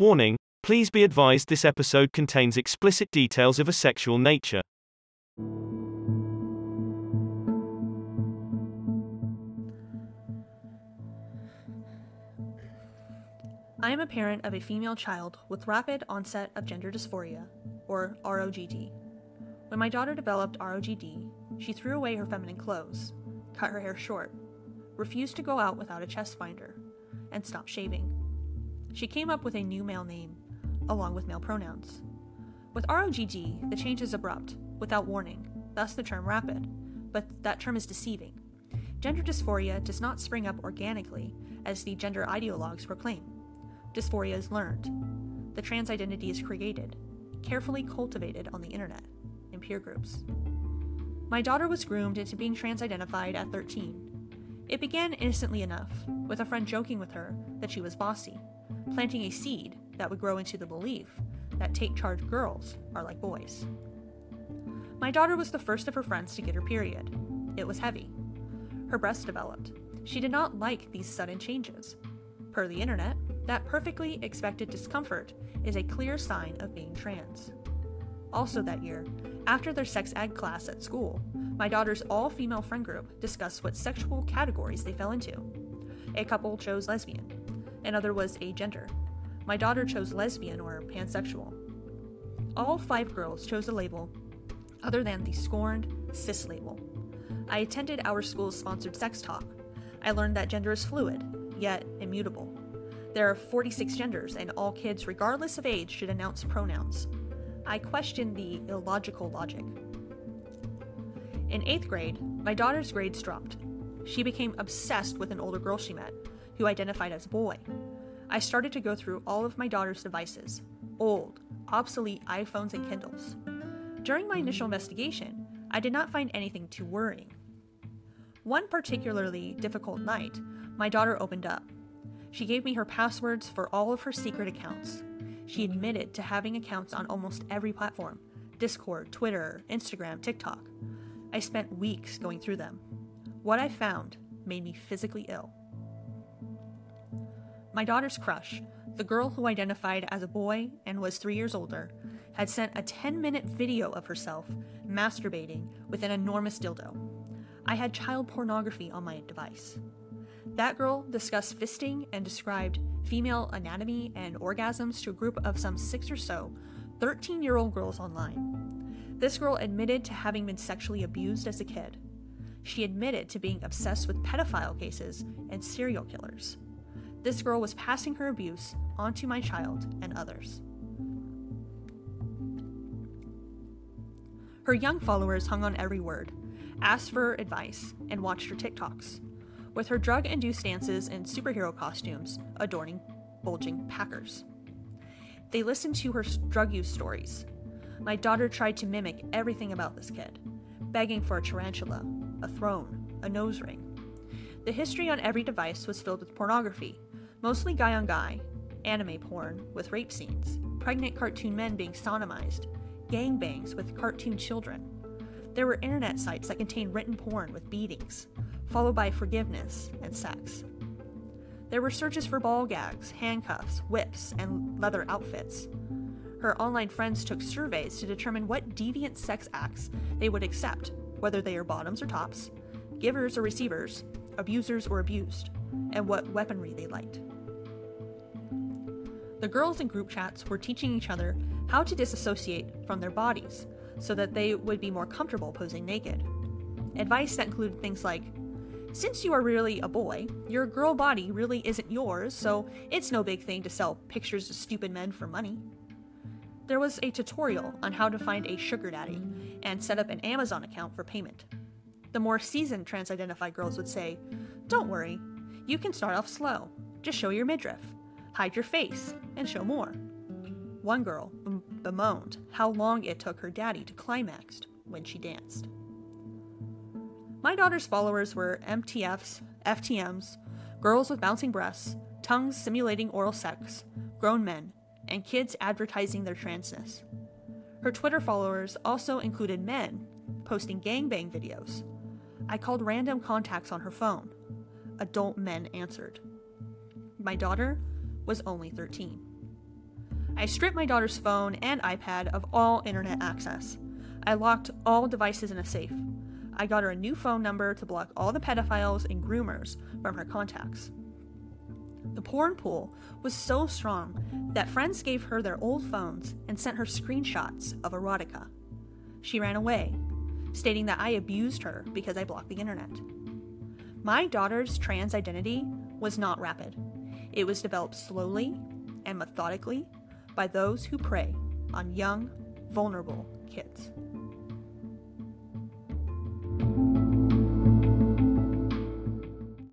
Warning Please be advised this episode contains explicit details of a sexual nature. I am a parent of a female child with rapid onset of gender dysphoria, or ROGD. When my daughter developed ROGD, she threw away her feminine clothes, cut her hair short, refused to go out without a chest binder, and stopped shaving. She came up with a new male name, along with male pronouns. With ROGD, the change is abrupt, without warning, thus the term rapid, but that term is deceiving. Gender dysphoria does not spring up organically, as the gender ideologues proclaim. Dysphoria is learned. The trans identity is created, carefully cultivated on the internet, in peer groups. My daughter was groomed into being trans identified at 13. It began innocently enough, with a friend joking with her that she was bossy, planting a seed that would grow into the belief that take charge girls are like boys. My daughter was the first of her friends to get her period. It was heavy. Her breast developed. She did not like these sudden changes. Per the internet, that perfectly expected discomfort is a clear sign of being trans. Also, that year, after their sex ed class at school, my daughter's all female friend group discussed what sexual categories they fell into. A couple chose lesbian, another was agender. My daughter chose lesbian or pansexual. All five girls chose a label other than the scorned cis label. I attended our school's sponsored sex talk. I learned that gender is fluid, yet immutable. There are 46 genders, and all kids, regardless of age, should announce pronouns. I questioned the illogical logic. In eighth grade, my daughter's grades dropped. She became obsessed with an older girl she met, who identified as a boy. I started to go through all of my daughter's devices old, obsolete iPhones and Kindles. During my initial investigation, I did not find anything too worrying. One particularly difficult night, my daughter opened up. She gave me her passwords for all of her secret accounts. She admitted to having accounts on almost every platform Discord, Twitter, Instagram, TikTok. I spent weeks going through them. What I found made me physically ill. My daughter's crush, the girl who identified as a boy and was three years older, had sent a 10 minute video of herself masturbating with an enormous dildo. I had child pornography on my device. That girl discussed fisting and described female anatomy and orgasms to a group of some six or so 13 year old girls online. This girl admitted to having been sexually abused as a kid. She admitted to being obsessed with pedophile cases and serial killers. This girl was passing her abuse onto my child and others. Her young followers hung on every word, asked for advice, and watched her TikToks, with her drug induced dances and superhero costumes adorning bulging packers. They listened to her drug use stories. My daughter tried to mimic everything about this kid, begging for a tarantula, a throne, a nose ring. The history on every device was filled with pornography, mostly guy on guy, anime porn with rape scenes, pregnant cartoon men being sodomized, gangbangs with cartoon children. There were internet sites that contained written porn with beatings, followed by forgiveness and sex. There were searches for ball gags, handcuffs, whips, and leather outfits. Her online friends took surveys to determine what deviant sex acts they would accept, whether they are bottoms or tops, givers or receivers, abusers or abused, and what weaponry they liked. The girls in group chats were teaching each other how to disassociate from their bodies so that they would be more comfortable posing naked. Advice that included things like since you are really a boy, your girl body really isn't yours, so it's no big thing to sell pictures to stupid men for money. There was a tutorial on how to find a sugar daddy and set up an Amazon account for payment. The more seasoned trans identified girls would say, Don't worry, you can start off slow. Just show your midriff, hide your face, and show more. One girl bemoaned how long it took her daddy to climax when she danced. My daughter's followers were MTFs, FTMs, girls with bouncing breasts, tongues simulating oral sex, grown men, and kids advertising their transness. Her Twitter followers also included men posting gangbang videos. I called random contacts on her phone. Adult men answered. My daughter was only 13. I stripped my daughter's phone and iPad of all internet access. I locked all devices in a safe. I got her a new phone number to block all the pedophiles and groomers from her contacts. The porn pool was so strong that friends gave her their old phones and sent her screenshots of erotica. She ran away, stating that I abused her because I blocked the internet. My daughter's trans identity was not rapid. It was developed slowly and methodically by those who prey on young, vulnerable kids.